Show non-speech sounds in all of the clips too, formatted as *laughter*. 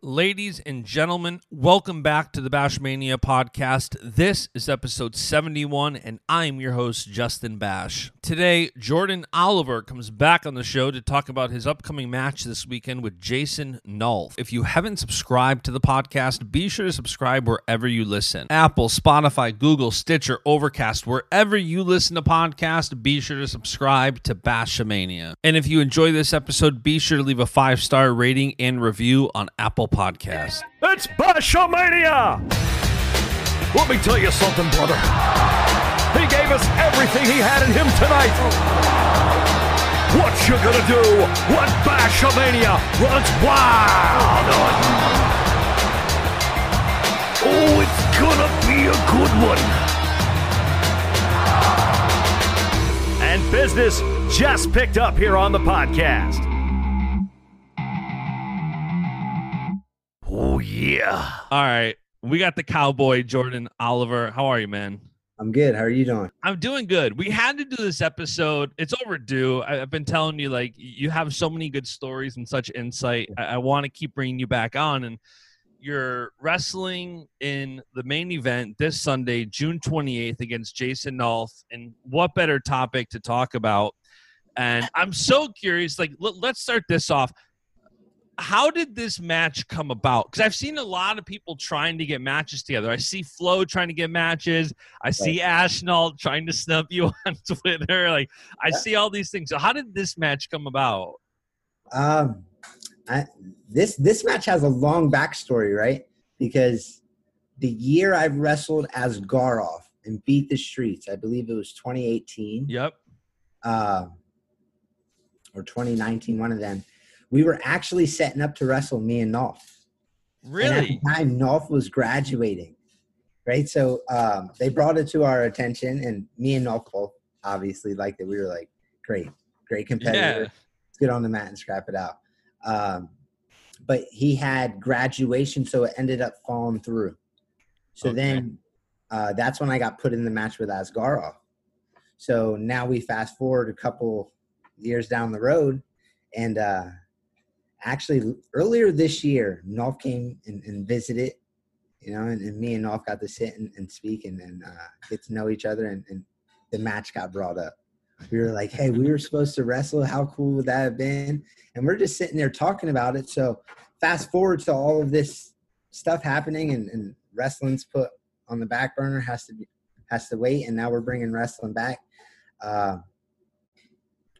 Ladies and gentlemen, welcome back to the Bashmania podcast. This is episode 71, and I'm your host, Justin Bash. Today, Jordan Oliver comes back on the show to talk about his upcoming match this weekend with Jason Nolf. If you haven't subscribed to the podcast, be sure to subscribe wherever you listen Apple, Spotify, Google, Stitcher, Overcast, wherever you listen to podcasts, be sure to subscribe to Bashmania. And if you enjoy this episode, be sure to leave a five star rating and review on Apple Podcast. It's Bashamania! Let me tell you something, brother. He gave us everything he had in him tonight. What you gonna do when Bashamania runs wild on? Oh, it's gonna be a good one. And business just picked up here on the podcast. Oh, yeah. All right. We got the cowboy, Jordan Oliver. How are you, man? I'm good. How are you doing? I'm doing good. We had to do this episode. It's overdue. I, have been telling you, like, you have so many good stories and such insight. I, I want to keep bringing you back on. And you're wrestling in the main event this Sunday, June 28th, against Jason Nolf. And what better topic to talk about? And I'm so curious. Like, l- let's start this off how did this match come about? Because I've seen a lot of people trying to get matches together. I see Flo trying to get matches. I see right. Ashnault trying to snub you *laughs* on Twitter. Like I yeah. see all these things. So how did this match come about? Um, I, this this match has a long backstory, right? Because the year I wrestled Asgarov and beat the streets, I believe it was 2018. Yep. Uh, or 2019, one of them we were actually setting up to wrestle me and Nolf. Really? And at the time, Nolf was graduating, right? So um, they brought it to our attention, and me and Nolf both obviously liked it. We were like, great, great competitor. Yeah. Let's get on the mat and scrap it out. Um, but he had graduation, so it ended up falling through. So okay. then uh, that's when I got put in the match with Asgarov. So now we fast forward a couple years down the road, and uh, actually earlier this year, Nolf came and, and visited, you know, and, and, me and Nolf got to sit and, and speak and, and uh, get to know each other, and, and the match got brought up. We were like, "Hey, we were supposed to wrestle. How cool would that have been?" And we're just sitting there talking about it. So, fast forward to all of this stuff happening, and, and wrestling's put on the back burner has to be has to wait, and now we're bringing wrestling back. Uh,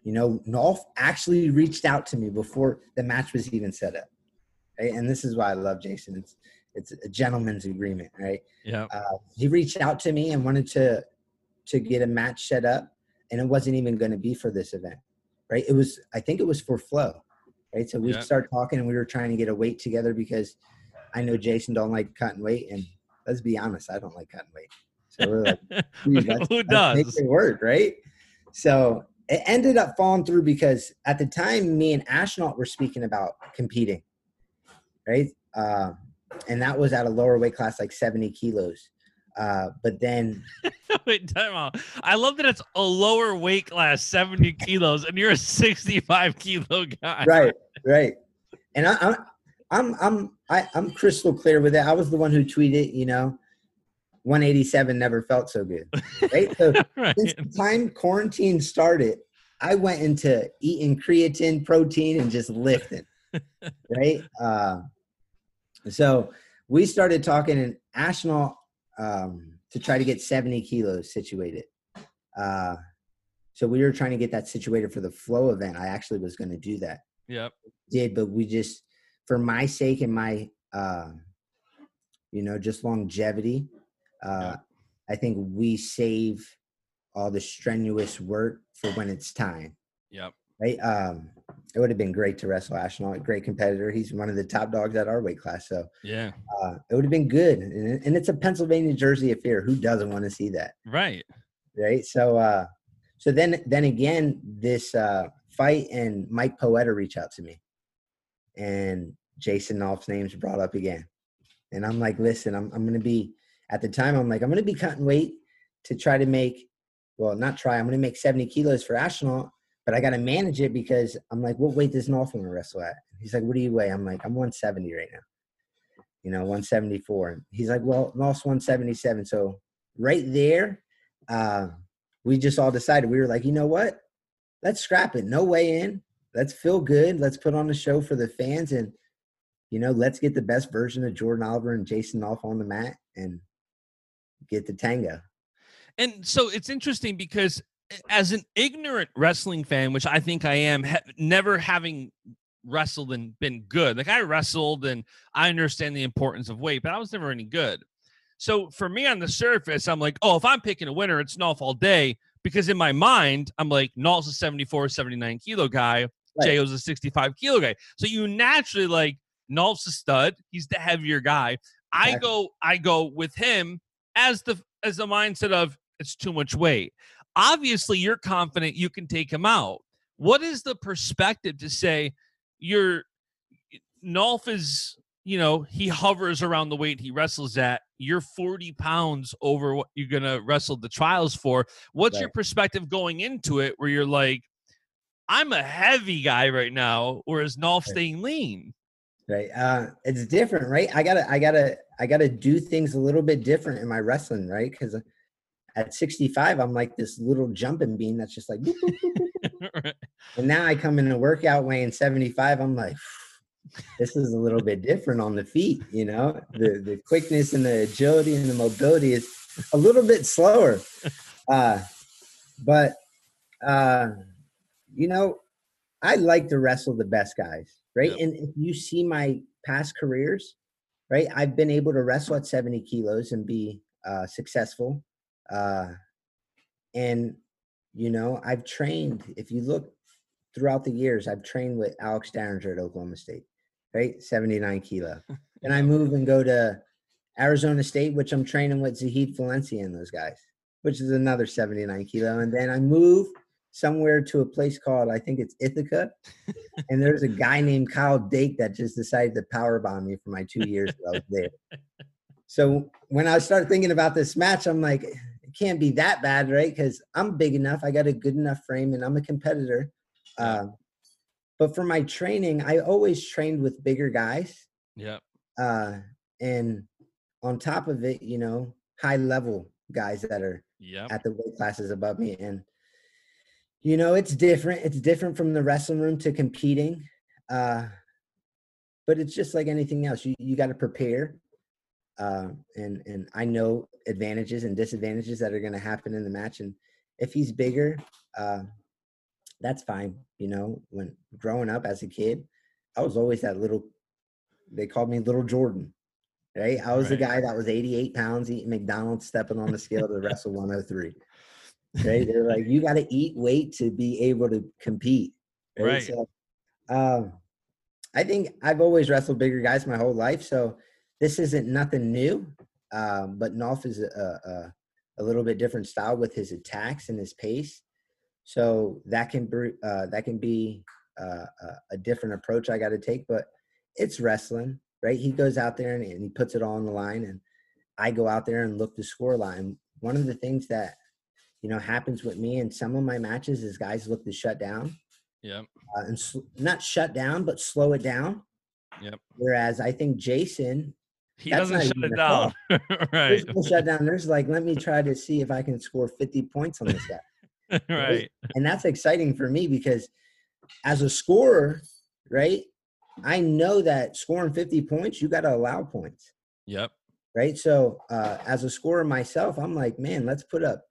you know, Nolf actually reached out to me before the match was even set up. Right? And this is why I love Jason. It's it's a gentleman's agreement, right? Yeah. Uh, he reached out to me and wanted to to get a match set up, and it wasn't even going to be for this event, right? It was, I think, it was for Flo, right? So we yeah. started talking, and we were trying to get a weight together because I know Jason don't like cutting weight, and let's be honest, I don't like cutting weight. So we're like, *laughs* who does? Make it work, right? So it ended up falling through because at the time me and Ashnault were speaking about competing, right? Uh, and that was at a lower weight class, like 70 kilos. Uh, but then *laughs* wait, time out. I love that it's a lower weight class, 70 kilos, and you're a 65 kilo guy. Right, right. And I, I'm I'm I'm I, am i am crystal clear with it. I was the one who tweeted, you know, 187 never felt so good. Right. So *laughs* right. since the time quarantine started, I went into eating creatine, protein, and just lifting. *laughs* right. Uh, so we started talking in Ashnault um, to try to get 70 kilos situated. Uh, so we were trying to get that situated for the Flo event. I actually was going to do that. Yep. Did, but we just, for my sake and my, uh, you know, just longevity, uh, I think we save all the strenuous work for when it's time. Yep. Right. Um, it would have been great to wrestle Ashnault. Great competitor. He's one of the top dogs at our weight class. So yeah, uh, it would have been good. And, and, it's a Pennsylvania Jersey affair. Who doesn't want to see that? Right. Right. So uh, so then then again, this uh, fight and Mike Poeta reach out to me, and Jason Nolf's name's brought up again, and I'm like, listen, I'm I'm gonna be at the time I'm like I'm gonna be cutting weight to try to make well not try I'm gonna make 70 kilos for Ashnault but I got to manage it because I'm like, what weight does Nolf want to wrestle at? He's like, what do you weigh? I'm like, I'm 170 right now. You know, 174. He's like, well, Nolf's 177. So right there, uh, we just all decided we were like, you know what? Let's scrap it. No way in. Let's feel good. Let's put on a show for the fans and you know, let's get the best version of Jordan Oliver and Jason Nolf on the mat and get the tango. And so it's interesting because as an ignorant wrestling fan, which I think I am, ha- never having wrestled and been good. Like I wrestled and I understand the importance of weight, but I was never any good. So for me on the surface, I'm like, oh, if I'm picking a winner, it's Nolf all day. Because in my mind, I'm like, Nolf's a 74, 79 kilo guy. Right. J.O.'s a 65 kilo guy. So you naturally like Nolf's a stud. He's the heavier guy. I go, I go with him as the as the mindset of it's too much weight obviously you're confident you can take him out. What is the perspective to say you're Nolf is, you know, he hovers around the weight he wrestles at. You're 40 pounds over what you're gonna wrestle the trials for. What's right. your perspective going into it where you're like, I'm a heavy guy right now, whereas Nolf right. staying lean? Right. Uh it's different, right? I gotta I gotta I gotta do things a little bit different in my wrestling, right? Because at 65, I'm like this little jumping bean that's just like, *laughs* and now I come in a workout weighing 75. I'm like, *sighs* this is a little bit different on the feet, you know, the, the quickness and the agility and the mobility is a little bit slower. *laughs* Uh, but, uh, you know, I like to wrestle the best guys, right? Yep. And if you see my past careers, right, I've been able to wrestle at 70 kilos and be uh, successful uh, and, you know, I've trained, if you look throughout the years, I've trained with Alex Dieringer at Oklahoma State, right? 79 kilo. *laughs* and I move and go to Arizona State, which I'm training with Zahid Valencia and those guys, which is another 79 kilo. And then I move somewhere to a place called, I think it's Ithaca. *laughs* and there's a guy named Kyle Dake that just decided to power bomb me for my two years that I was there. So when I started thinking about this match, I'm like, it can't be that bad, right? Because I'm big enough, I got a good enough frame, and I'm a competitor. Uh, but for my training, I always trained with bigger guys. Yeah. Uh, and on top of it, you know, high level guys that are yep. at the weight classes above me. And, you know, it's different. It's different from the wrestling room to competing. Uh, but it's just like anything else. You, you got to prepare uh, and and I know advantages and disadvantages that are going to happen in the match. And if he's bigger, uh, that's fine. You know, when growing up as a kid, I was always that little. They called me Little Jordan. Right, I was right. the guy that was 88 pounds eating McDonald's, stepping on the scale to *laughs* wrestle 103. Right, they're like, you got to eat weight to be able to compete. Right. right. So, um, I think I've always wrestled bigger guys my whole life, so this isn't nothing new, um, but Nolf is a, a, a, little bit different style with his attacks and his pace. So that can be, uh, that can be uh, a different approach I got to take, but it's wrestling, right? He goes out there and, and he puts it all on the line, and I go out there and look the score line. One of the things that you know happens with me in some of my matches is guys look to shut down. Yeah. Uh, and sl- not shut down, but slow it down. Yep. Whereas I think Jason he doesn't shut it down. *laughs* right. Shut down. There's like, let me try to see if I can score 50 points on this guy. *laughs* right. And that's exciting for me because as a scorer, right, I know that scoring 50 points, you got to allow points. Yep. Right. So uh, as a scorer myself, I'm like, man, let's put up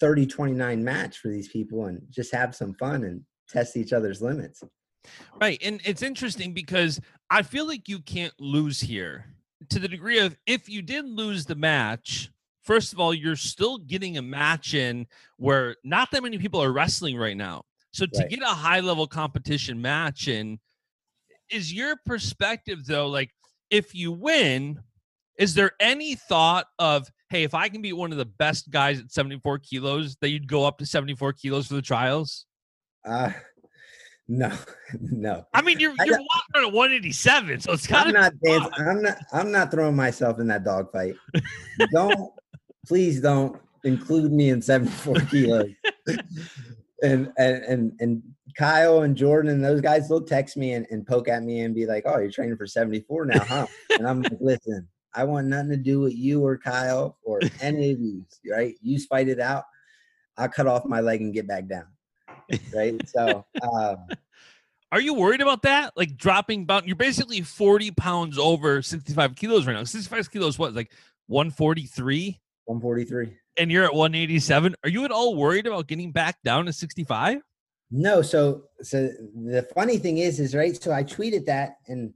30 29 match for these people and just have some fun and test each other's limits. Right. And it's interesting because I feel like you can't lose here to the degree of if you did lose the match, first of all, you're still getting a match in where not that many people are wrestling right now. So to right. get a high level competition match and is your perspective though like if you win, is there any thought of hey, if I can be one of the best guys at 74 kilos, that you'd go up to 74 kilos for the trials? Uh no, *laughs* no. I mean, you're you're walking at 187, so it's kind of. not dancing. I'm not. I'm not throwing myself in that dog fight. don't, *laughs* please don't include me in 74 *laughs* kilos. and and and and Kyle and Jordan and those guys, they'll text me and, and poke at me and be like, "Oh, you're training for 74 now, huh?" and I'm like, "Listen, I want nothing to do with you or Kyle or *laughs* any of you. Right? You fight it out. I'll cut off my leg and get back down." Right? So. Um, *laughs* Are you worried about that? Like dropping about you're basically 40 pounds over 65 kilos right now. 65 kilos, what like 143? 143. And you're at 187. Are you at all worried about getting back down to 65? No, so so the funny thing is, is right. So I tweeted that and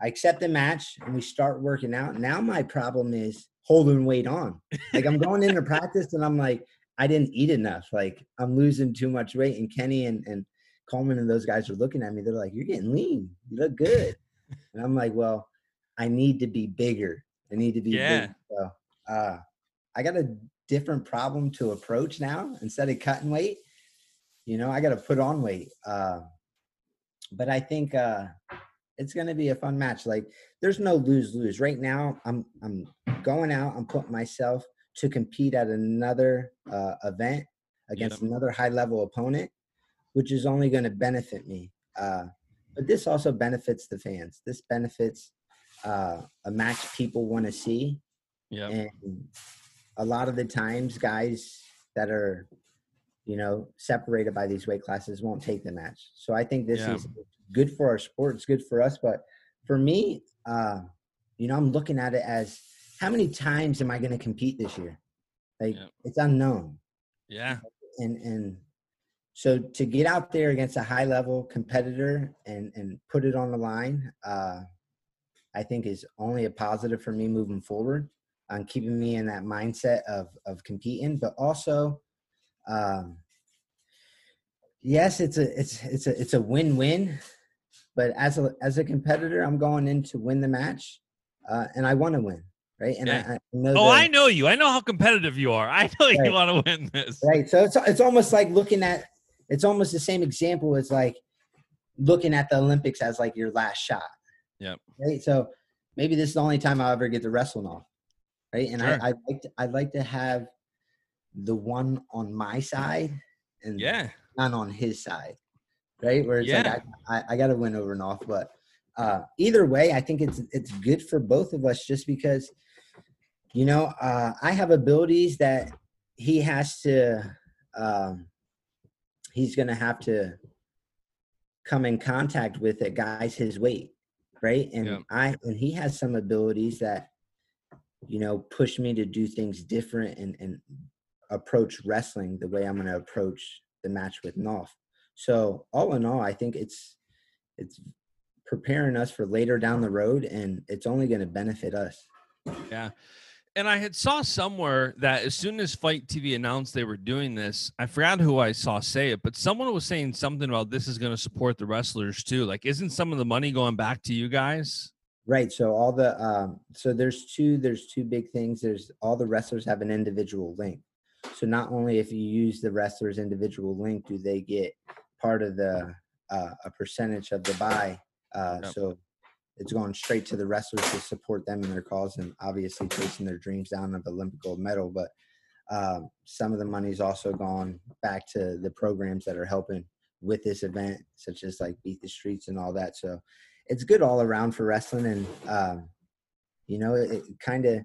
I accept the match and we start working out. Now my problem is holding weight on. Like I'm going into *laughs* practice and I'm like, I didn't eat enough. Like I'm losing too much weight. And Kenny and, and Coleman and those guys are looking at me. They're like, You're getting lean. You look good. And I'm like, Well, I need to be bigger. I need to be yeah. Bigger. So uh I got a different problem to approach now. Instead of cutting weight, you know, I got to put on weight. Uh, but I think uh, it's going to be a fun match. Like, there's no lose lose right now. I'm I'm going out. I'm putting myself to compete at another uh, event against yep. another high level opponent, which is only going to benefit me. Uh, but this also benefits the fans. This benefits uh, a match people want to see. Yeah. And a lot of the times, guys that are you know, separated by these weight classes won't take the match. So I think this yeah. is good for our sport. It's good for us. But for me, uh, you know, I'm looking at it as how many times am I going to compete this year? Like yeah. it's unknown. Yeah. And and so to get out there against a high level competitor and and put it on the line, uh, I think is only a positive for me moving forward on keeping me in that mindset of of competing, but also um, yes, it's a it's it's a it's a win win, but as a as a competitor, I'm going in to win the match, uh, and I want to win, right? And yeah. I, I, know oh, I know you. I know how competitive you are. I know right. you want to win this, right? So it's it's almost like looking at it's almost the same example as like looking at the Olympics as like your last shot. Yeah. Right. So maybe this is the only time I'll ever get to wrestle off. Right. And sure. I, I like to, I'd like to have the one on my side and yeah, not on his side, right? Where it's yeah. like I, I, I got to win over Nolf, but uh, either way, I think it's it's good for both of us just because, you know, uh, I have abilities that he has to, um, he's to have to come in contact with at guys his weight, right? And yeah. I and he has some abilities that you know push me to do things different and and approach wrestling the way I'm going to approach the match with Nolf. So all in all, I think it's it's preparing us for later down the road, and it's only going to benefit us. Yeah. And I had saw somewhere that as soon as FITE TV announced they were doing this, I forgot who I saw say it, but someone was saying something about this is going to support the wrestlers too. Like, isn't some of the money going back to you guys? Right. So all the um, so there's two there's two big things. There's all the wrestlers have an individual link. So not only if you use the wrestler's individual link, do they get part of the uh, a percentage of the buy. Uh, yep. So it's going straight to the wrestlers to support them in their cause and obviously chasing their dreams down of the Olympic gold medal. But uh, some of the money's also gone back to the programs that are helping with this event, such as like Beat the Streets and all that. So it's good all around for wrestling. And, um, you know, it, it kind of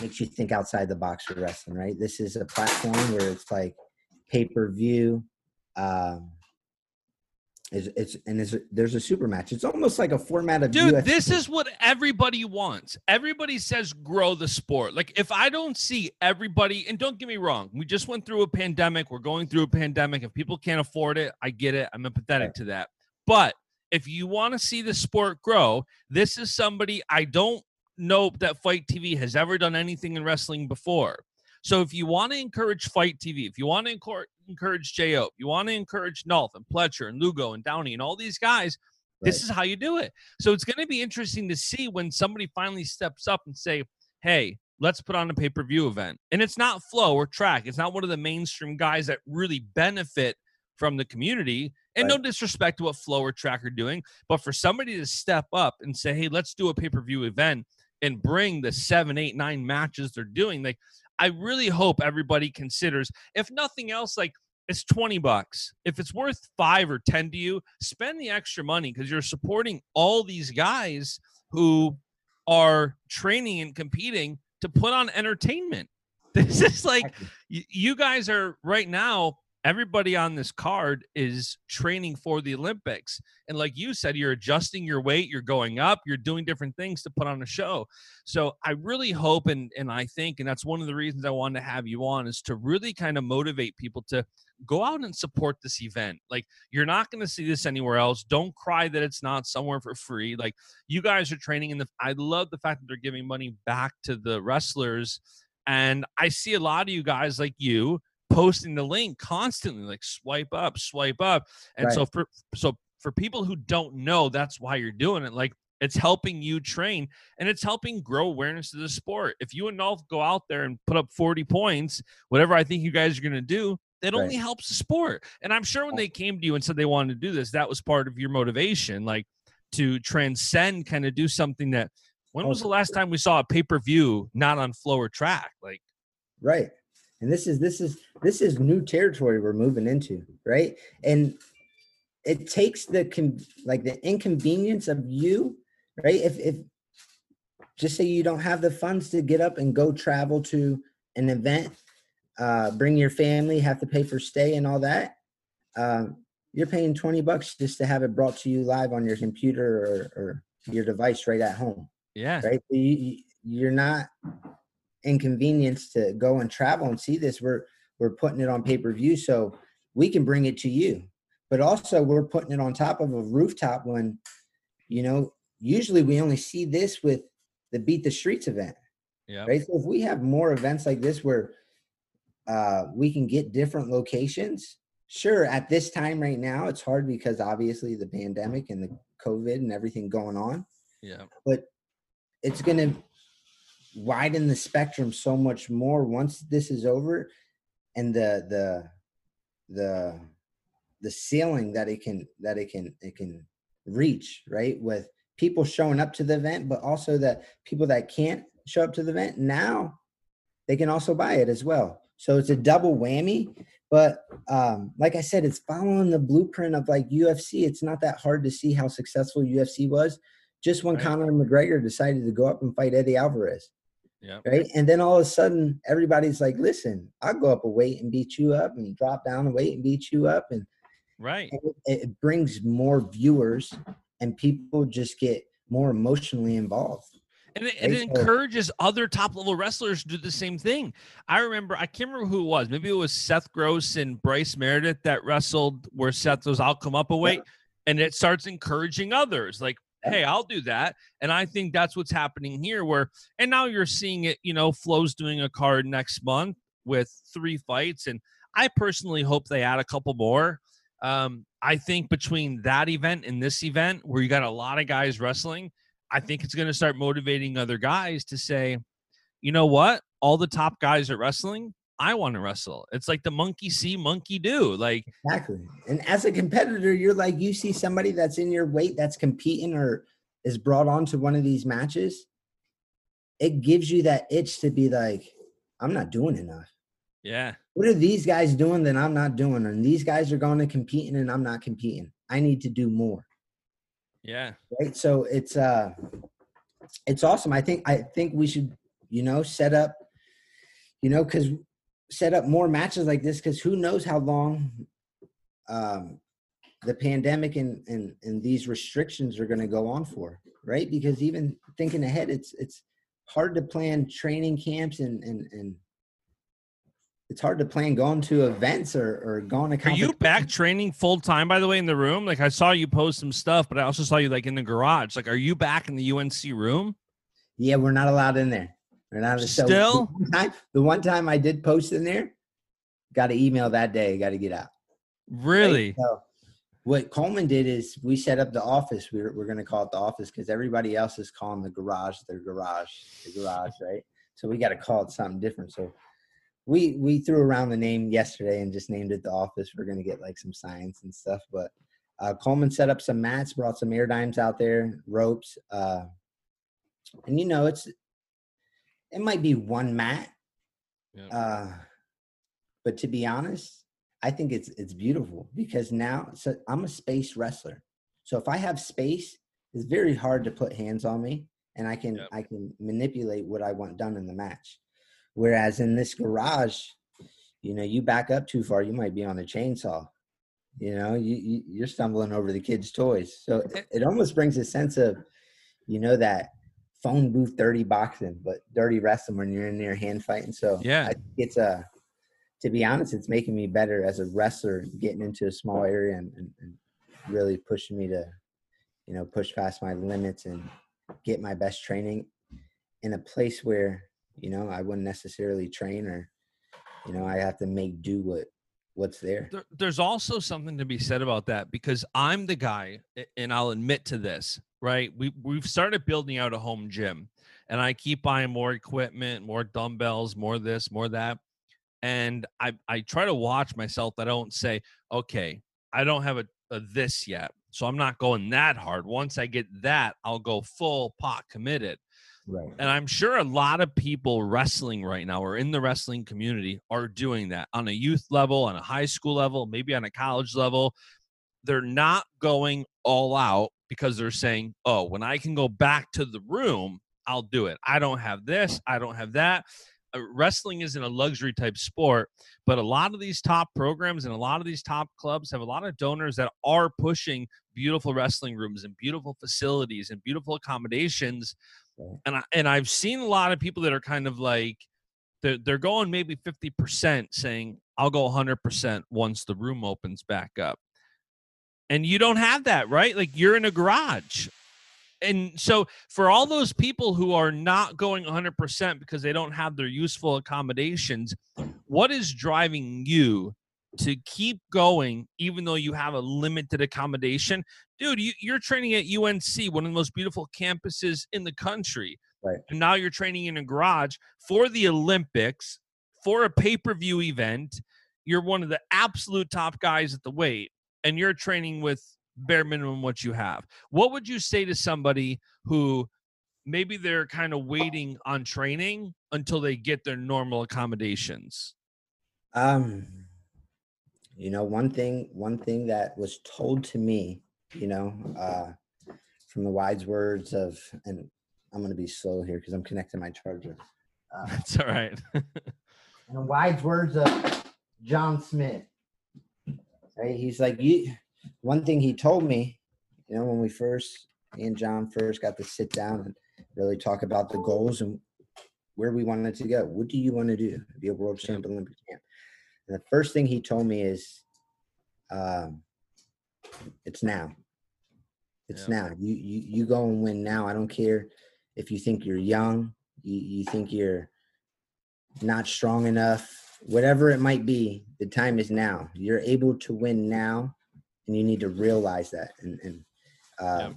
makes you think outside the box for wrestling, right? This is a platform where it's like pay per view. Um, it's, it's and it's, there's a super match. It's almost like a format of dude. UFC. This is what everybody wants. Everybody says grow the sport. Like if I don't see everybody, and don't get me wrong, we just went through a pandemic. We're going through a pandemic. If people can't afford it, I get it. I'm empathetic right. to that. But if you want to see the sport grow, this is somebody I don't know that FITE TV has ever done anything in wrestling before. So if you want to encourage FITE TV, if you want to encourage, encourage Jo, you want to encourage Nolf and Pletcher and Lugo and Downey and all these guys, right. this is how you do it. So it's going to be interesting to see when somebody finally steps up and say, "Hey, let's put on a pay-per-view event." And it's not Flo or Track. It's not one of the mainstream guys that really benefit from the community. And right. no disrespect to what Flo or Track are doing, but for somebody to step up and say, "Hey, let's do a pay-per-view event." And bring the seven, eight, nine matches they're doing. Like, I really hope everybody considers, if nothing else, like it's 20 bucks. If it's worth five or 10 to you, spend the extra money because you're supporting all these guys who are training and competing to put on entertainment. *laughs* This is like you guys are right now everybody on this card is training for the Olympics. And like you said, you're adjusting your weight, you're going up, you're doing different things to put on a show. So I really hope and and I think, and that's one of the reasons I wanted to have you on, is to really kind of motivate people to go out and support this event. Like you're not going to see this anywhere else. Don't cry that it's not somewhere for free. Like you guys are training in the I love the fact that they're giving money back to the wrestlers. And I see a lot of you guys like you posting the link constantly, like swipe up, swipe up. And right. so for so for people who don't know, that's why you're doing it. Like it's helping you train and it's helping grow awareness of the sport. If you and Nolf go out there and put up 40 points, whatever I think you guys are going to do, that right. only helps the sport. And I'm sure when they came to you and said they wanted to do this, that was part of your motivation, like to transcend, kind of do something that. When was the last time we saw a pay per view not on Flo or track? Like, right and this is this is this is new territory we're moving into right? And it takes the con- like the inconvenience of you right? If if just say you don't have the funds to get up and go travel to an event uh bring your family have to pay for stay and all that um you're paying 20 bucks just to have it brought to you live on your computer or, or your device right at home yeah. right? You, you're not inconvenience to go and travel and see this we're we're putting it on pay-per-view so we can bring it to you. But also we're putting it on top of a rooftop when you know usually we only see this with the beat the streets event yeah right? So if we have more events like this where uh we can get different locations sure at this time right now it's hard because obviously the pandemic and the covid and everything going on. Yeah but it's going to widen the spectrum so much more once this is over and the the the the ceiling that it can that it can it can reach right with people showing up to the event but also that people that can't show up to the event now they can also buy it as well. So it's a double whammy but um like i said it's following the blueprint of like ufc it's not that hard to see how successful ufc was. Just when right. conor mcgregor decided to go up and fight eddie alvarez yeah. Right. And then all of a sudden, everybody's like, listen, I'll go up a weight and beat you up and drop down a weight and beat you up. And, right. And it, it brings more viewers and people just get more emotionally involved. And it, it encourages other top level wrestlers to do the same thing. I remember, I can't remember who it was. Maybe it was Seth Gross and Bryce Meredith that wrestled where Seth was, I'll come up a weight. Yeah. And it starts encouraging others. Like, hey, I'll do that. And I think that's what's happening here where and now you're seeing it, you know, Flo's doing a card next month with three fights and I personally hope they add a couple more. Um, I think between that event and this event where you got a lot of guys wrestling, I think it's going to start motivating other guys to say, you know what? All the top guys are wrestling. I want to wrestle. It's like the monkey see, monkey do. Like exactly. And as a competitor, you're like you see somebody that's in your weight that's competing or is brought on to one of these matches. It gives you that itch to be like, I'm not doing enough. Yeah. What are these guys doing that I'm not doing? And these guys are going to competing and I'm not competing. I need to do more. Yeah. Right. So it's uh it's awesome. I think I think we should, you know, set up, you know, because set up more matches like this because who knows how long um, the pandemic and, and and these restrictions are going to go on for right because even thinking ahead it's it's hard to plan training camps and and and it's hard to plan going to events or, or going to. Are you back training full time? By the way, in the room, like I saw you post some stuff, but I also saw you like in the garage. Like, are you back in the UNC room? Yeah, we're not allowed in there. We're not a Still, the one, time, the one time I did post in there, got an email that day. Got to get out. Really? Right? So what Coleman did is we set up the office. We we're, we're going to call it the office because everybody else is calling the garage their garage, the garage, right? So we got to call it something different. So we we threw around the name yesterday and just named it the office. We're going to get like some signs and stuff, but uh, Coleman set up some mats, brought some Airdynes out there, ropes, uh, and you know it's it might be one mat, yeah. uh, but to be honest, I think it's it's beautiful because now so I'm a space wrestler. So if I have space, it's very hard to put hands on me, and I can I can manipulate what I want done in the match. Whereas in this garage, you know, you back up too far, you might be on a chainsaw you know you, you are stumbling over the kids toys so it, it, almost brings a sense of you know that phone booth dirty boxing but dirty wrestling when you're in there hand fighting so yeah it's a to be honest it's making me better as a wrestler getting into a small area and, and, and really pushing me to you know push past my limits and get my best training in a place where you know i wouldn't necessarily train or you know i have to make do what what's there. there. There's also something to be said about that because I'm the guy, and I'll admit to this, right? We we've started building out a home gym, and I keep buying more equipment, more dumbbells, more this, more that, and I I try to watch myself. that I don't say, okay, I don't have a, a this yet, so I'm not going that hard. Once I get that, I'll go full pot committed. Right. And I'm sure a lot of people wrestling right now or in the wrestling community are doing that on a youth level, on a high school level, maybe on a college level. They're not going all out because they're saying, oh, when I can go back to the room, I'll do it. I don't have this, I don't have that. Uh, wrestling isn't a luxury type sport, but a lot of these top programs and a lot of these top clubs have a lot of donors that are pushing beautiful wrestling rooms and beautiful facilities and beautiful accommodations and I, and I've seen a lot of people that are kind of like they're they're going maybe fifty percent, saying I'll go hundred percent once the room opens back up. And you don't have that, right? Like you're in a garage. And so for all those people who are not going 100% because they don't have their useful accommodations, what is driving you to keep going even though you have a limited accommodation? Dude you, are training at unc one of the most beautiful campuses in the country. Right. And now you're training in a garage for the olympics for a pay-per-view event. You're one of the absolute top guys at the weight and you're training with bare minimum what you have. What would you say to somebody who maybe they're kind of waiting on training until they get their normal accommodations? Um you know one thing one thing that was told to me you know uh from the wise words of and i'm going to be slow here because i'm connecting my charger. Uh, *laughs* that's all right. *laughs* and the wise words of john smith right he's like you one thing he told me you know when we first me and john first got to sit down and really talk about the goals and where we wanted to go what do you want to do be a world champion olympic champ and the first thing he told me is, um, it's now. It's yeah. now. You, you you go and win now. I don't care if you think you're young, you, you think you're not strong enough, whatever it might be, the time is now. You're able to win now, and you need to realize that. And, and uh, yeah.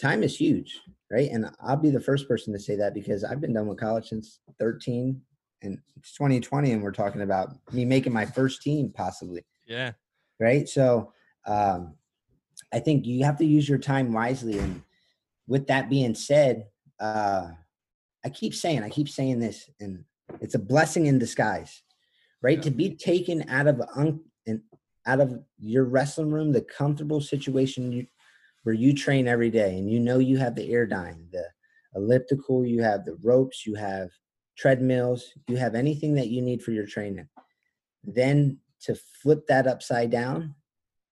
time is huge, right? And I'll be the first person to say that because I've been done with college since 13, and it's 2020 and we're talking about me making my first team possibly yeah right so um i think you have to use your time wisely and with that being said uh i keep saying i keep saying this and it's a blessing in disguise right yeah. to be taken out of un- and out of your wrestling room the comfortable situation you where you train every day and you know you have the Airdyne the elliptical you have the ropes you have treadmills, you have anything that you need for your training. Then to flip that upside down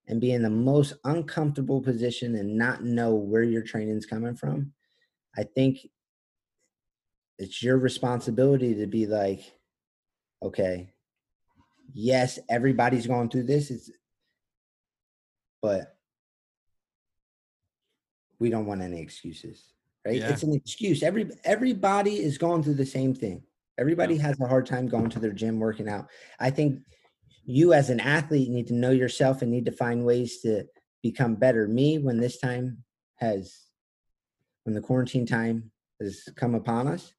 and be in the most uncomfortable position and not know where your training is coming from, I think it's your responsibility to be like, okay, yes, everybody's going through this, it's, but we don't want any excuses. right? Yeah. It's an excuse. Every everybody is going through the same thing. Everybody has a hard time going to their gym working out. I think you as an athlete need to know yourself and need to find ways to become better. Me, when this time has when the quarantine time has come upon us,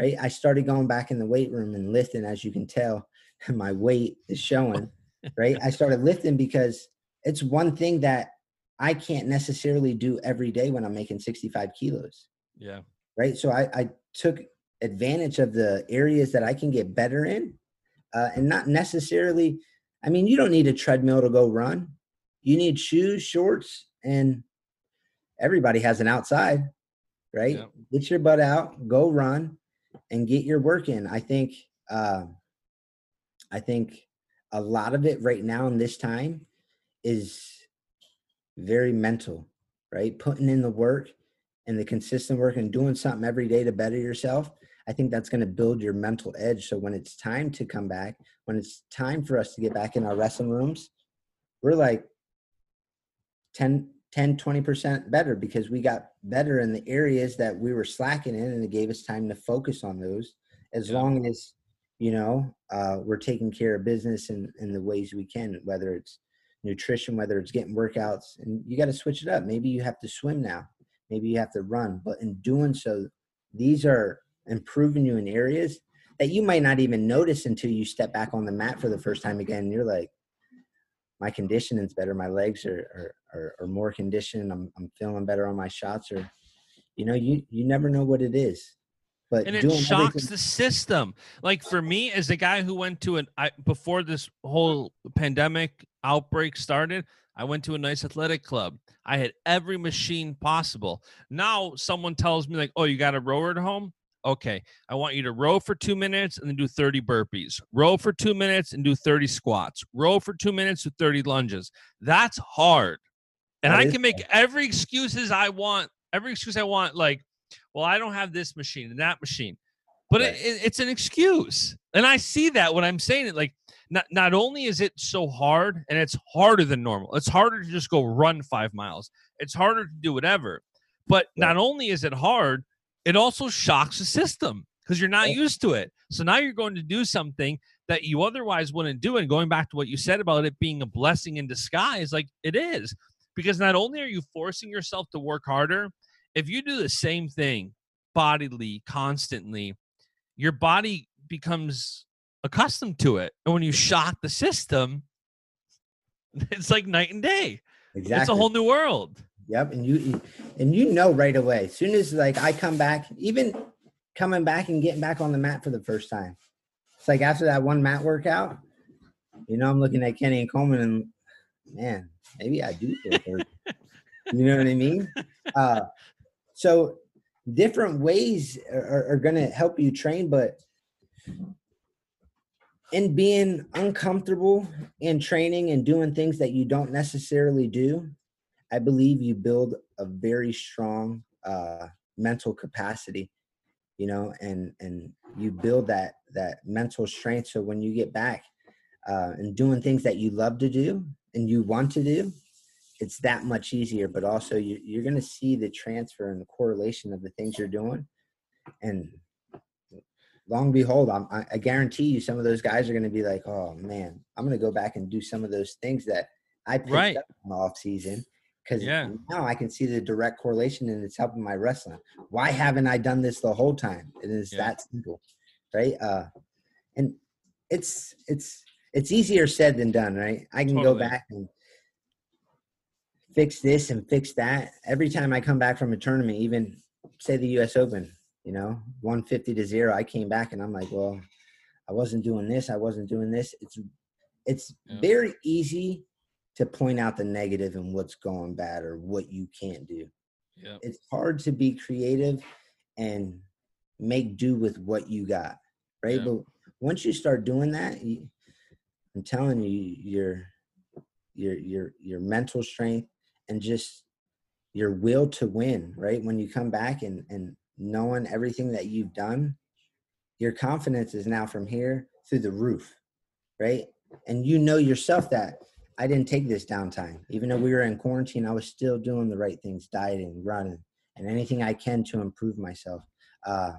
right? I started going back in the weight room and lifting, as you can tell, *laughs* my weight is showing, right? I started lifting because it's one thing that I can't necessarily do every day when I'm making 65 kilos, Yeah. right? So I, I took advantage of the areas that I can get better in uh, and not necessarily, I mean, you don't need a treadmill to go run. You need shoes, shorts, and everybody has an outside, right? Yeah. Get your butt out, go run, and get your work in. I think, uh, I think a lot of it right now in this time is very mental, right? Putting in the work and the consistent work and doing something every day to better yourself. I think that's going to build your mental edge. So when it's time to come back, when it's time for us to get back in our wrestling rooms, we're like 10, 10 20% better because we got better in the areas that we were slacking in and it gave us time to focus on those as Yeah. long as you know uh, we're taking care of business in, in the ways we can whether it's nutrition whether it's getting workouts and you got to switch it up. Maybe you have to swim now. Maybe you have to run. But in doing so these are improving you in areas that you might not even notice until you step back on the mat for the first time again and you're like my conditioning's better. My legs are are, are, are more conditioned. I'm, I'm feeling better on my shots or you know you you never know what it is but and it shocks everything- the system. Like for me, as a guy who went to an I, before this whole pandemic outbreak started, I went to a nice athletic club. I had every machine possible. Now someone tells me like, "Oh, you got a rower at home." Okay, I want you to row for two minutes and then do 30 burpees. Row for two minutes and do 30 squats. Row for two minutes do 30 lunges. That's hard. And That I can make every excuses I want, every excuse I want, like, well, I don't have this machine and that machine. But Right. it, it, it's an excuse. And I see that when I'm saying it, like, not, not only is it so hard and it's harder than normal, it's harder to just go run five miles, it's harder to do whatever. But not only is it hard, it also shocks the system because you're not used to it. So now you're going to do something that you otherwise wouldn't do. And going back to what you said about it being a blessing in disguise, like it is, because not only are you forcing yourself to work harder, if you do the same thing bodily constantly, your body becomes accustomed to it. And when you shock the system, *laughs* it's like night and day. exactly It's a whole new world. Yep, and you and you know right away. As soon as like I come back, even coming back and getting back on the mat for the first time, it's like after that one mat workout, you know, I'm looking at Kenny and Coleman, and man, maybe I do feel hurt. *laughs* you know what I mean? Uh, so different ways are, are going to help you train, but in being uncomfortable in training and doing things that you don't necessarily do, I believe you build a very strong uh, mental capacity, you know, and and you build that that mental strength. So when you get back uh, and doing things that you love to do and you want to do, it's that much easier. But also, you, you're going to see the transfer and the correlation of the things you're doing, and long behold, I'm, I, I guarantee you, some of those guys are going to be like, "Oh man, I'm going to go back and do some of those things that I picked Right. up in the off season." Because Yeah. now I can see the direct correlation and it's helping my wrestling. Why haven't I done this the whole time? It is Yeah. that simple, right? Uh, and it's it's it's easier said than done, right? I can go back and fix this and fix that. Every time I come back from a tournament, even say the US Open, you know, 150 to 0, I came back and I'm like, well, I wasn't doing this, I wasn't doing this. It's it's Yeah. very easy to point out the negative and what's going bad or what you can't do. Yeah. It's hard to be creative and make do with what you got, right? Yeah. But once you start doing that, you, I'm telling you, your your your your mental strength and just your will to win, right? When you come back and and knowing everything that you've done, your confidence is now from here through the roof, right? And you know yourself that I didn't take this downtime. Even though we were in quarantine, I was still doing the right things, dieting, running, and anything I can to improve myself. Uh,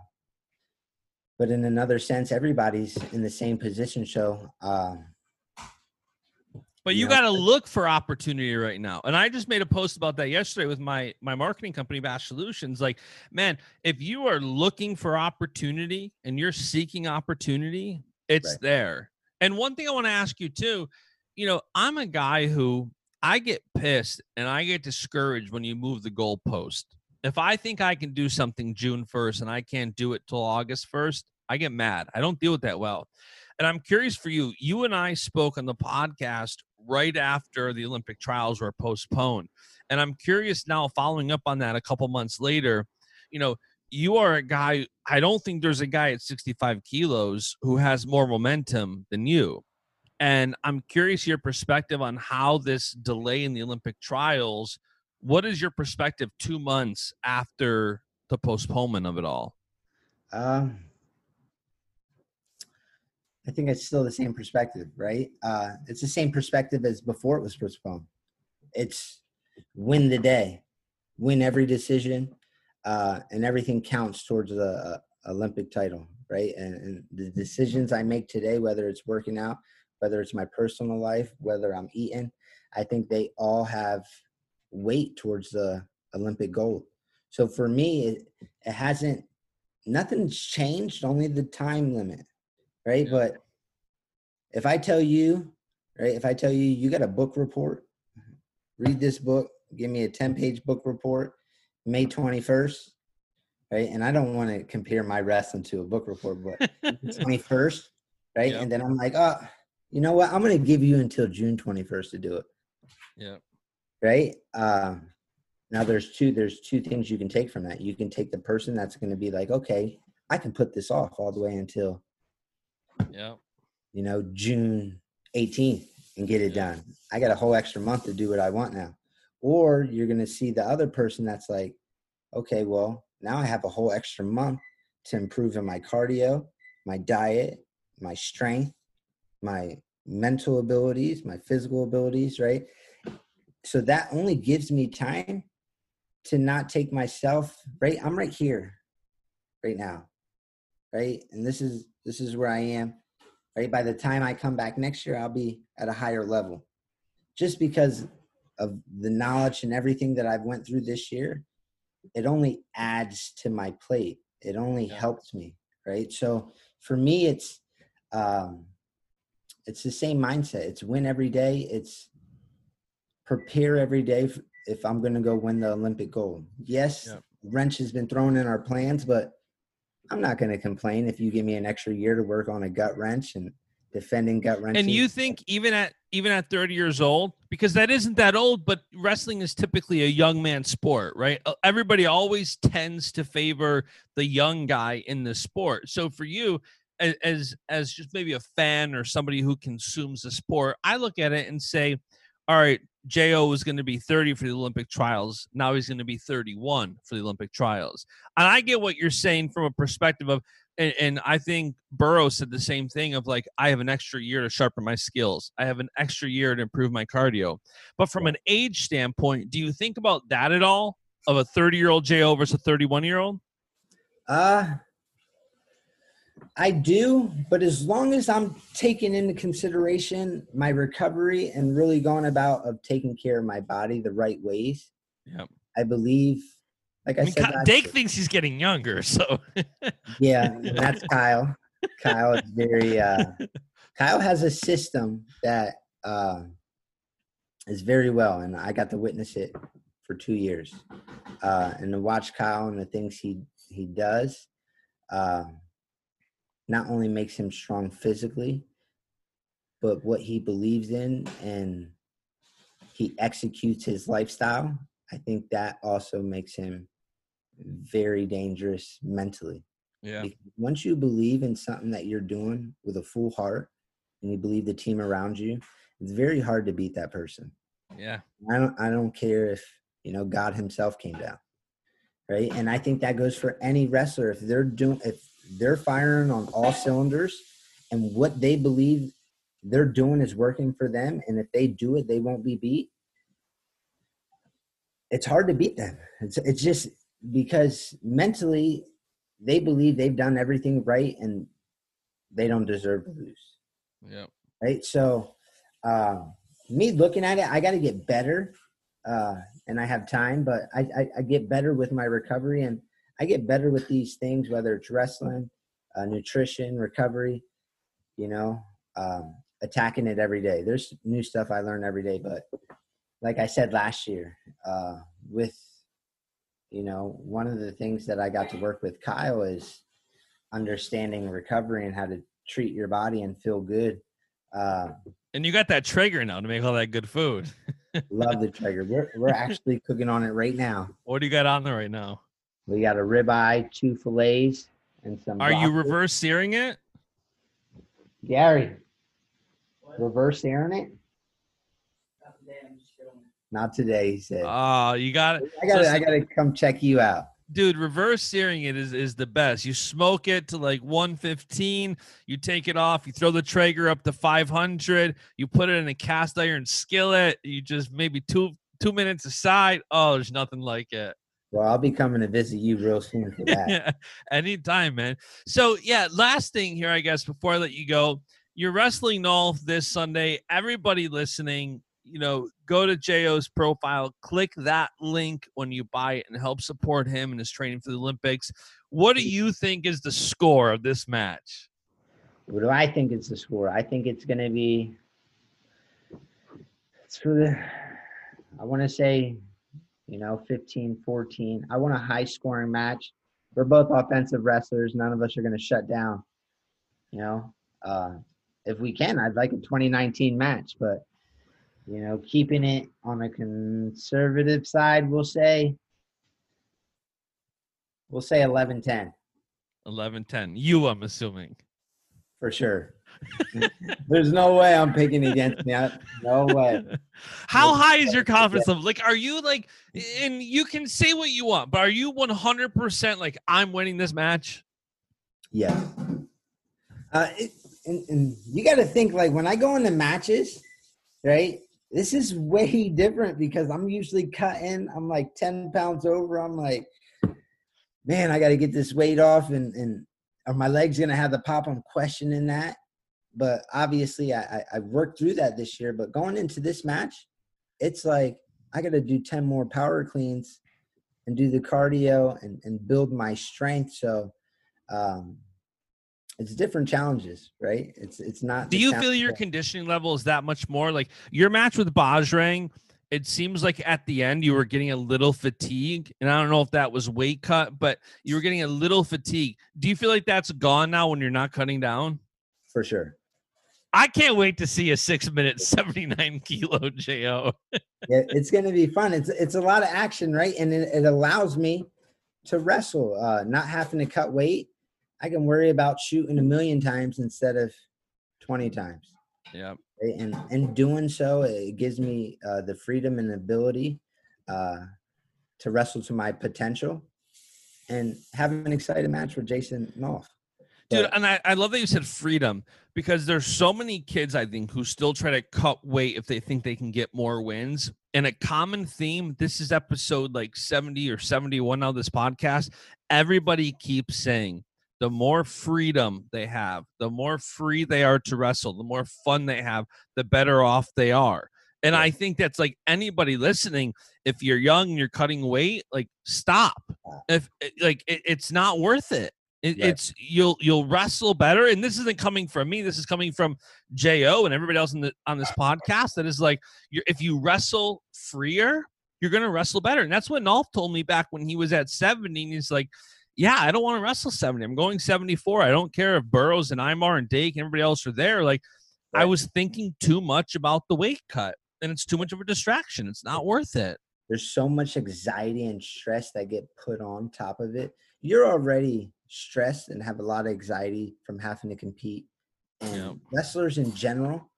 but in another sense, everybody's in the same position. So, um, but you, you got to look for opportunity right now. And I just made a post about that yesterday with my my marketing company Bash Solutions. Like, man, if you are looking for opportunity and you're seeking opportunity, it's right. there. And one thing I want to ask you too, you know, I'm a guy who I get pissed and I get discouraged when you move the goalpost. If I think I can do something June 1st and I can't do it till August 1st, I get mad. I don't deal with that well. And I'm curious for you. You and I spoke on the podcast right after the Olympic trials were postponed. And I'm curious now, following up on that a couple months later, you know, you are a guy, I don't think there's a guy at 65 kilos who has more momentum than you. And I'm curious your perspective on how this delay in the Olympic trials, what is your perspective two months after the postponement of it all? Um, I think it's still the same perspective, right? Uh, it's the same perspective as before it was postponed. It's win the day, win every decision, uh, and everything counts towards the uh, Olympic title, right? And, and, the decisions I make today, whether it's working out, whether it's my personal life, whether I'm eating, I think they all have weight towards the Olympic gold. So for me, it, it hasn't, nothing's changed, only the time limit right? Yeah. But if I tell you, right, if I tell you you got a book report, read this book, give me a 10 page book report, May 21st, right? And I don't want to compare my wrestling to a book report, but 21st, *laughs* right? Yep. And then I'm like, oh, you know what? I'm going to give you until June 21st to do it. Yeah. Right. Um, now there's two, there's two things you can take from that. You can take the person that's going to be like, okay, I can put this off all the way until yeah. You know, June 18th and get it done. I got a whole extra month to do what I want now. Or you're going to see the other person that's like, okay, well, now I have a whole extra month to improve in my cardio, my diet, my strength, my mental abilities, my physical abilities, right? So that only gives me time to not take myself, right? I'm right here right now. Right? And this is this is where I am. Right. By the time I come back next year, I'll be at a higher level. Just because of the knowledge and everything that I've went through this year, it only adds to my plate. It only yeah. helps me. Right. So for me, it's um it's the same mindset. It's win every day. It's prepare every day if I'm going to go win the Olympic gold. Yes, yeah. wrench has been thrown in our plans, but I'm not going to complain if you give me an extra year to work on a gut wrench and defending gut wrench. And you think even at even at 30 years old, because that isn't that old, but wrestling is typically a young man sport, right? Uh, everybody always tends to favor the young guy in the sport. So for you, as as just maybe a fan or somebody who consumes the sport, I look at it and say, all right, Jo was going to be 30 for the Olympic trials. Now he's going to be 31 for the Olympic trials. And I get what you're saying from a perspective of, and, and, I think Burroughs said the same thing of like, I have an extra year to sharpen my skills. I have an extra year to improve my cardio. But from an age standpoint, do you think about that at all of a 30 year old Jo versus a 31 year old? Uh, I do, but as long as I'm taking into consideration my recovery and really going about of taking care of my body the right ways, yep. I believe. Like I, I mean, said, Dake thinks he's getting younger, so *laughs* yeah, that's Kyle. Kyle is very. Uh, Kyle has a system that uh, is very well, and I got to witness it for two years, uh, and to watch Kyle and the things he he does. Uh, not only makes him strong physically, but what he believes in and he executes his lifestyle, I think that also makes him very dangerous mentally. Yeah. Because once you believe in something that you're doing with a full heart and you believe the team around you, it's very hard to beat that person. Yeah. I don't I don't care if, you know, God himself came down. Right? And I think that goes for any wrestler if they're doing if they're firing on all cylinders and what they believe they're doing is working for them and if they do it they won't be beat it's hard to beat them it's, it's just because mentally they believe they've done everything right and they don't deserve to lose. Yeah. Right. So, um, me looking at it, I got to get better, uh, and I have time, but I, I, I, get better with my recovery, and I get better with these things, whether it's wrestling, uh, nutrition, recovery, you know, um, attacking it every day. There's new stuff I learn every day, but like I said last year, uh, with you know, one of the things that I got to work with Kyle is understanding recovery and how to treat your body and feel good. Uh, and you got that Traeger now to make all that good food. *laughs* love the Traeger. We're we're actually cooking on it right now. What do you got on there right now? We got a ribeye, two fillets, and some. Are you reverse searing it? Gary, reverse searing it? Not today, he said. Oh, you got it. I got to I got to come check you out. Dude, reverse searing it is is the best. You smoke it to like 115, you take it off, you throw the Traeger up to 500, you put it in a cast iron skillet, you just maybe 2 2 minutes aside. Oh, there's nothing like it. Well, I'll be coming to visit you real soon for that. yeah, *laughs* anytime, man. So, yeah, last thing here, I guess, before I let you go, you're wrestling Nolf this Sunday. Everybody listening, you know, go to JO's profile, click that link when you buy it and help support him in his training for the Olympics. What do you think is the score of this match? What do I think is the score? I think it's going to be it's for the I want to say, you know, 15 14. I want a high scoring match. We're both offensive wrestlers. None of us are going to shut down. You know, uh, if we can, I'd like a 2019 match, but you know, keeping it on a conservative side, we'll say we'll say 11 10. 11 10. You, I'm assuming. For sure. *laughs* There's no way I'm picking against me. No way. *laughs* How high is your confidence level? Like, are you like, and you can say what you want, but are you 100% like, I'm winning this match? Yes. Uh, it, and, and you got to think like when I go into matches, right? This is way different because I'm usually cutting. I'm like 10 pounds over. I'm like, man, I got to get this weight off, and and are my legs gonna have the pop? I'm questioning that. But obviously, I, I, I worked through that this year. But going into this match, it's like I got to do 10 more power cleans and do the cardio and, and build my strength. So um, it's different challenges, right? It's it's not. Do you feel your conditioning level is that much more like your match with Bajrang? It seems like at the end you were getting a little fatigue, and I don't know if that was weight cut, but you were getting a little fatigue. Do you feel like that's gone now when you're not cutting down? For sure. I can't wait to see a six minute *laughs* seventy nine kilo Jo. yeah, it's going to be fun. It's it's a lot of action, right? And it, it allows me to wrestle, uh, not having to cut weight I can worry about shooting a million times instead of 20 times. Yeah. And and doing so, it gives me uh, the freedom and ability uh, to wrestle to my potential and have an exciting match with Jason Nolf. Dude, and I, I love that you said freedom because there's so many kids, I think, who still try to cut weight if they think they can get more wins. And a common theme, this is episode like 70 or 71 now, this podcast. Everybody keeps saying the more freedom they have, the more free they are to wrestle, the more fun they have, the better off they are. And I think that's like anybody listening, if you're young and you're cutting weight, like stop. If eh, like it, it's not worth it. It right. It's you'll you'll wrestle better. And this isn't coming from me. This is coming from Jo and everybody else in the, on this podcast. That is like, you're, if you wrestle freer, you're gonna wrestle better. And that's what Nolf told me back when he was at 70. And he's like, yeah, I don't want to wrestle 70. I'm going 74. I don't care if Burroughs and Imar and Dake and everybody else are there. Like, right. I was thinking too much about the weight cut, and it's too much of a distraction. It's not worth it. There's so much anxiety and stress that get put on top of it. You're already stressed and have a lot of anxiety from having to compete. And yeah. wrestlers in general,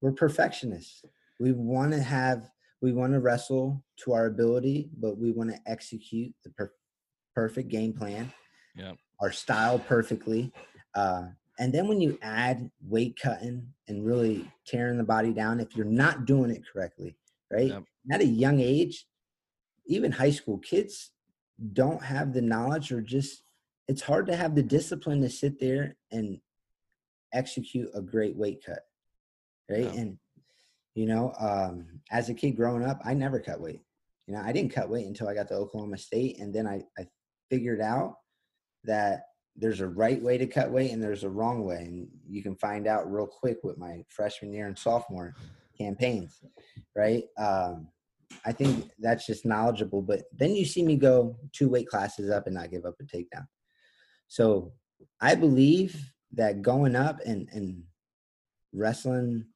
we're perfectionists. We want to have, we want to wrestle to our ability, but we want to execute the per- perfect game plan, yeah, our style perfectly. Uh, and then when you add weight cutting and really tearing the body down, if you're not doing it correctly, right? Yep. At a young age, even high school kids don't have the knowledge or just it's hard to have the discipline to sit there and execute a great weight cut right yeah. and you know um as a kid growing up i never cut weight you know i didn't cut weight until i got to oklahoma state and then i i figured out that there's a right way to cut weight and there's a wrong way and you can find out real quick with my freshman year and sophomore campaigns right um I think that's just knowledgeable. But then you see me go two weight classes up and not give up a takedown. So I believe that going up and, and wrestling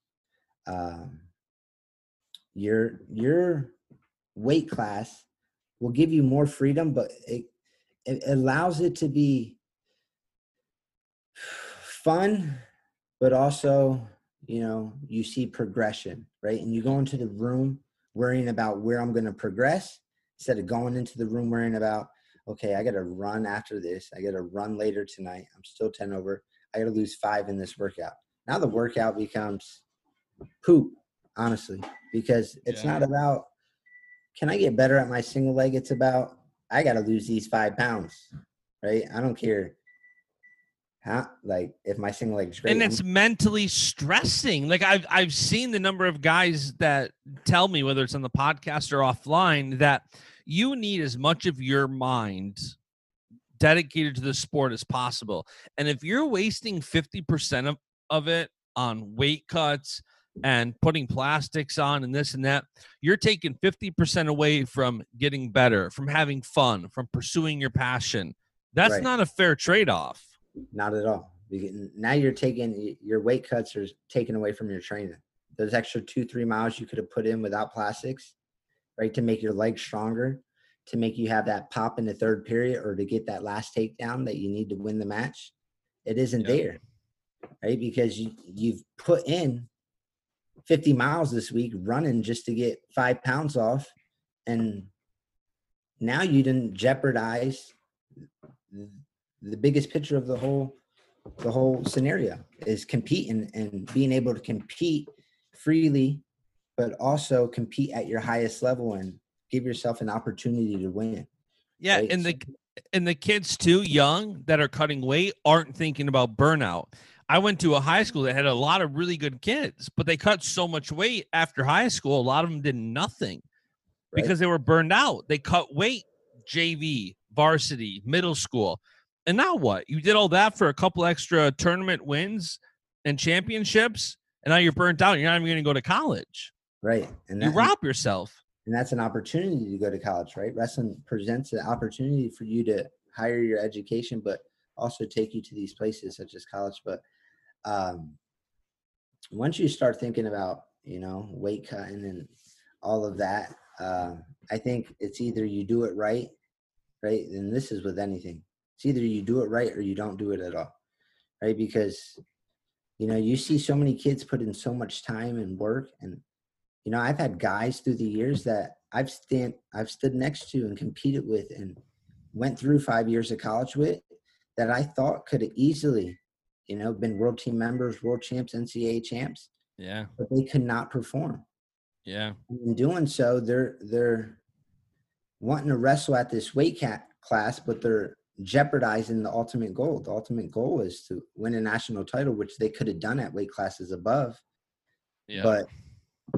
um, your your weight class will give you more freedom, but it, it allows it to be fun, but also you know you see progression, right? And you go into the room worrying about where I'm going to progress instead of going into the room worrying about, okay, I got to run after this. I got to run later tonight. I'm still 10 over. I got to lose five in this workout. Now the workout becomes poop, honestly, because it's yeah. not about, can I get better at my single leg? It's about, I got to lose these five pounds, right? I don't care how like if my single leg is great and it's I'm- mentally stressing like i've i've seen the number of guys that tell me whether it's on the podcast or offline that you need as much of your mind dedicated to the sport as possible and if you're wasting 50% of, of it on weight cuts and putting plastics on and this and that you're taking 50% away from getting better from having fun from pursuing your passion that's right. not a fair trade-off not at all. Now you're taking your weight cuts are taken away from your training. Those extra two, three miles you could have put in without plastics, right? To make your legs stronger, to make you have that pop in the third period or to get that last takedown that you need to win the match. It isn't there, right? Because you, you've put in 50 miles this week running just to get five pounds off. And now you didn't jeopardize the biggest picture of the whole the whole scenario is competing and being able to compete freely but also compete at your highest level and give yourself an opportunity to win yeah right? and the and the kids too young that are cutting weight aren't thinking about burnout i went to a high school that had a lot of really good kids but they cut so much weight after high school a lot of them did nothing right. because they were burned out they cut weight jv varsity middle school and now what? You did all that for a couple extra tournament wins and championships, and now you're burnt out. You're not even going to go to college. Right. And that, you rob yourself. And that's an opportunity to go to college, right? Wrestling presents an opportunity for you to hire your education, but also take you to these places such as college. But um, once you start thinking about, you know, weight cutting and all of that, uh, I think it's either you do it right, right? And this is with anything it's either you do it right or you don't do it at all, right? Because you know you see so many kids put in so much time and work, and you know I've had guys through the years that I've stand I've stood next to and competed with and went through five years of college with that I thought could have easily, you know, been world team members, world champs, NCAA champs. Yeah. But they could not perform. Yeah. In doing so, they're they're wanting to wrestle at this weight cat class, but they're jeopardizing the ultimate goal. The ultimate goal is to win a national title, which they could have done at weight classes above. Yeah. But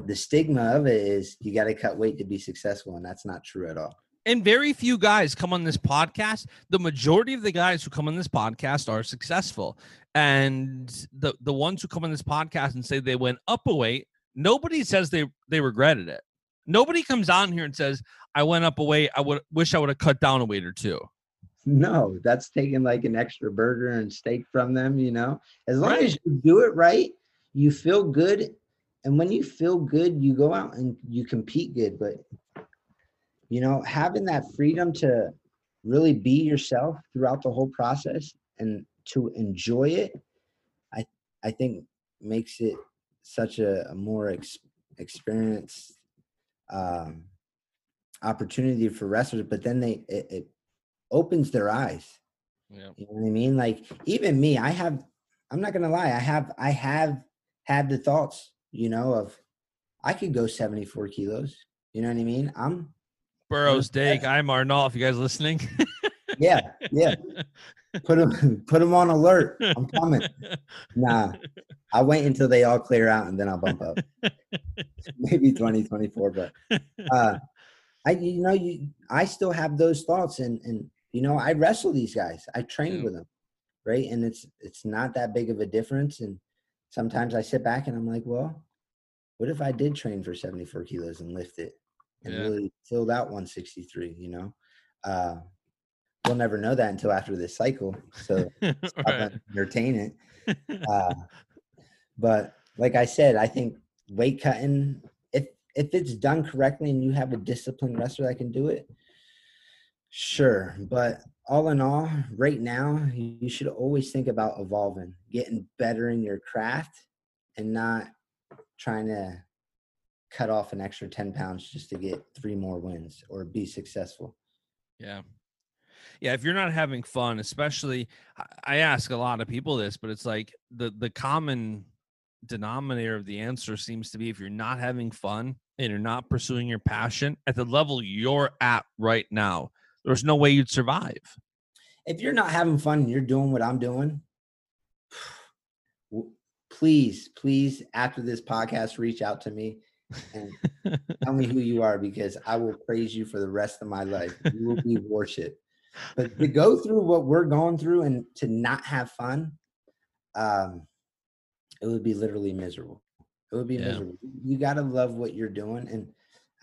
the stigma of it is you got to cut weight to be successful, and that's not true at all. And very few guys come on this podcast. The majority of the guys who come on this podcast are successful. And the the ones who come on this podcast and say they went up a weight, nobody says they they regretted it. Nobody comes on here and says, I went up a weight. I would wish I would have cut down a weight or two. No, that's taking like an extra burger and steak from them, you know. As long right. as you do it right, you feel good. And when you feel good, you go out and you compete good. But you know, having that freedom to really be yourself throughout the whole process and to enjoy it, I I think makes it such a, a more ex, experienced um, opportunity for wrestlers. But then they it, it opens their eyes. Yeah. You know what I mean? Like even me, I have I'm not gonna lie, I have I have had the thoughts, you know, of I could go 74 kilos. You know what I mean? I'm Burrow steak. I'm Arnold. If you guys listening. yeah, yeah. *laughs* Put them, *laughs* put them on alert. I'm coming. *laughs* Nah, I'll wait until they all clear out and then I'll bump up. Maybe 2024, but uh, I, you know, you, I still have those thoughts, and and you know, I wrestle these guys. I train Yeah. with them, right? And it's it's not that big of a difference. And sometimes I sit back and I'm like, well, what if I did train for 74 kilos and lift it and Yeah. really filled out 163? You know, uh, we'll never know that until after this cycle. So *laughs* Right. entertain it. *laughs* Uh, but like I said, I think weight cutting, if if it's done correctly and you have a disciplined wrestler that can do it, sure. But all in all, right now, you should always think about evolving, getting better in your craft, and not trying to cut off an extra 10 pounds just to get three more wins or be successful. Yeah. Yeah, if you're not having fun, especially I ask a lot of people this, but it's like the the common denominator of the answer seems to be if you're not having fun and you're not pursuing your passion at the level you're at right now, there's no way you'd survive. if you're not having fun and you're doing what I'm doing, please, please, after this podcast, reach out to me and tell me who you are because I will praise you for the rest of my life. You will be worshipped. But to go through what we're going through and to not have fun, um, it would be literally miserable. It would be Yeah. miserable. You got to love what you're doing, and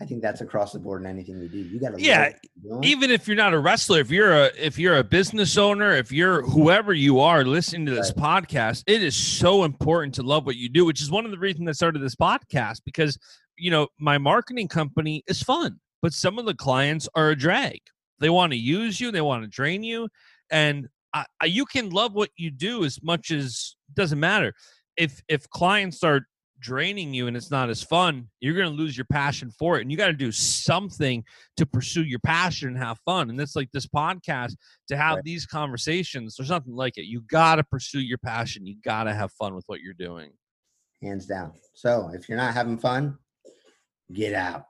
I think that's across the board in anything you do. You got to Yeah, love what you're doing. even if you're not a wrestler if you're a if you're a business owner if you're whoever you are listening to this podcast it is so important to love what you do which is one of the reasons i started this podcast because you know my marketing company is fun but some of the clients are a drag they want to use you they want to drain you and I, I, you can love what you do as much as doesn't matter if if clients are draining you and it's not as fun you're going to lose your passion for it and you got to do something to pursue your passion and have fun. And it's like this podcast to have Right. these conversations. There's nothing like it. You got to pursue your passion. You got to have fun with what you're doing. hands down. So if you're not having fun, get out.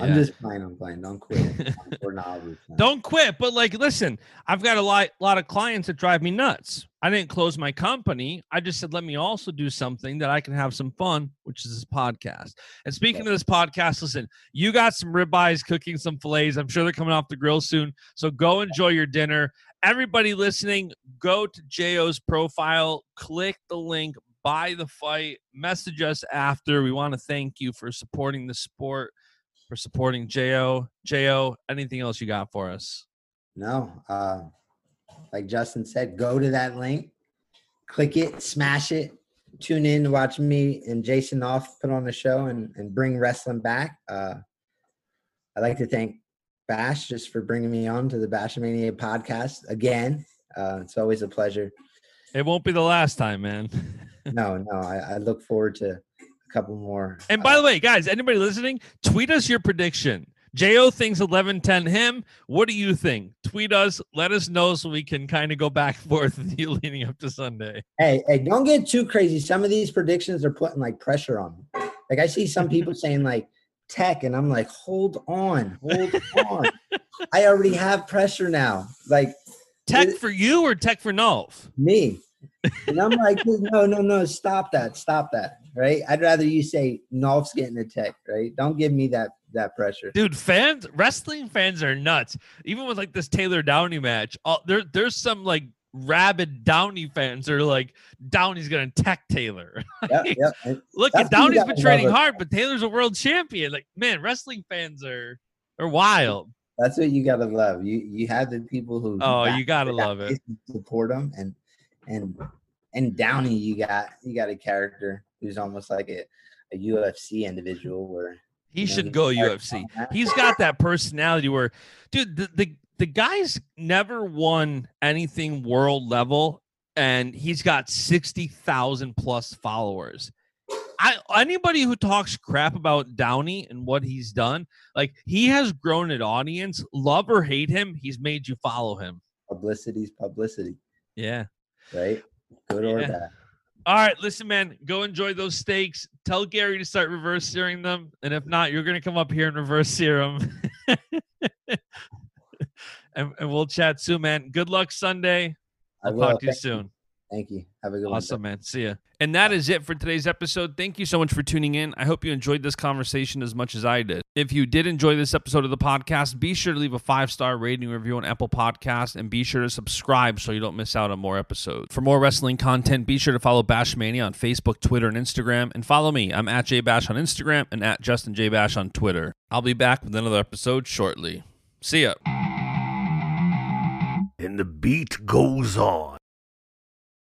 I'm Yeah. just playing. I'm playing. Don't quit. *laughs* We're not. Don't quit. But like, listen, I've got a lot, lot of clients that drive me nuts. I didn't close my company. I just said, let me also do something that I can have some fun, which is this podcast. And speaking of this podcast, listen, you got some ribeyes cooking some fillets. I'm sure they're coming off the grill soon. So go enjoy your dinner. Everybody listening, go to JO's profile, click the link, buy the fight, message us after. We want to thank you for supporting the sport, for supporting JO. JO, anything else you got for us? No. Uh, like Justin said, go to that link, click it, smash it, tune in to watch me and Jason Nolf put on a show and, and bring wrestling back. Uh, I'd like to thank Bash just for bringing me on to the Bashmania podcast again. Uh, it's always a pleasure. It won't be the last time, man. *laughs* No, no, I, I look forward to a couple more. and by uh, the way, guys, anybody listening, tweet us your prediction. Jo thinks 11 10 him. What do you think? Tweet us. Let us know so we can kind of go back and *laughs* forth with you leading up to Sunday. Hey, hey, don't get too crazy. Some of these predictions are putting like pressure on me. Like I see some people *laughs* saying like tech, and I'm like, hold on, hold *laughs* on. I already have pressure now. Like Tech It- for you or tech for Nolf? me. And I'm like, no, no, no, stop that, stop that. Right? I'd rather you say Nolf's getting a tech, right? Don't give me that that pressure. Dude, fans, wrestling fans are nuts. Even with like this Taylor Downey match, all, there, there's some like rabid Downey fans are like, Downey's gonna tech Taylor. *laughs* Yep. And Look, at Downey's been training hard, but Taylor's a world champion. Like, man, wrestling fans are are wild. That's what you gotta love. You you have the people who Oh, back you gotta love it. support them, and and and Downey, you got you got a character who's almost like a, a UFC individual where He should go UFC. He's got that personality where, dude, the, the the guy's never won anything world level, and he's got sixty thousand plus followers. I anybody who talks crap about Downey and what he's done, like he has grown an audience. Love or hate him, he's made you follow him. publicity's publicity, Yeah. right? Good or Yeah. bad. All right, listen, man, go enjoy those steaks. Tell Gary to start reverse searing them, and if not, you're gonna come up here and reverse sear them. *laughs* and, and, we'll chat soon, man. Good luck Sunday. I'll talk to you Thank soon. You. Thank you. Have a good awesome, one. Awesome, man. See ya. And that is it for today's episode. Thank you so much for tuning in. I hope you enjoyed this conversation as much as I did. If you did enjoy this episode of the podcast, be sure to leave a five star rating review on Apple Podcasts and be sure to subscribe so you don't miss out on more episodes. For more wrestling content, be sure to follow Bashmania on Facebook, Twitter, and Instagram. And follow me. I'm at JBash on Instagram and at Justin J Bash on Twitter. I'll be back with another episode shortly. See ya. And the beat goes on.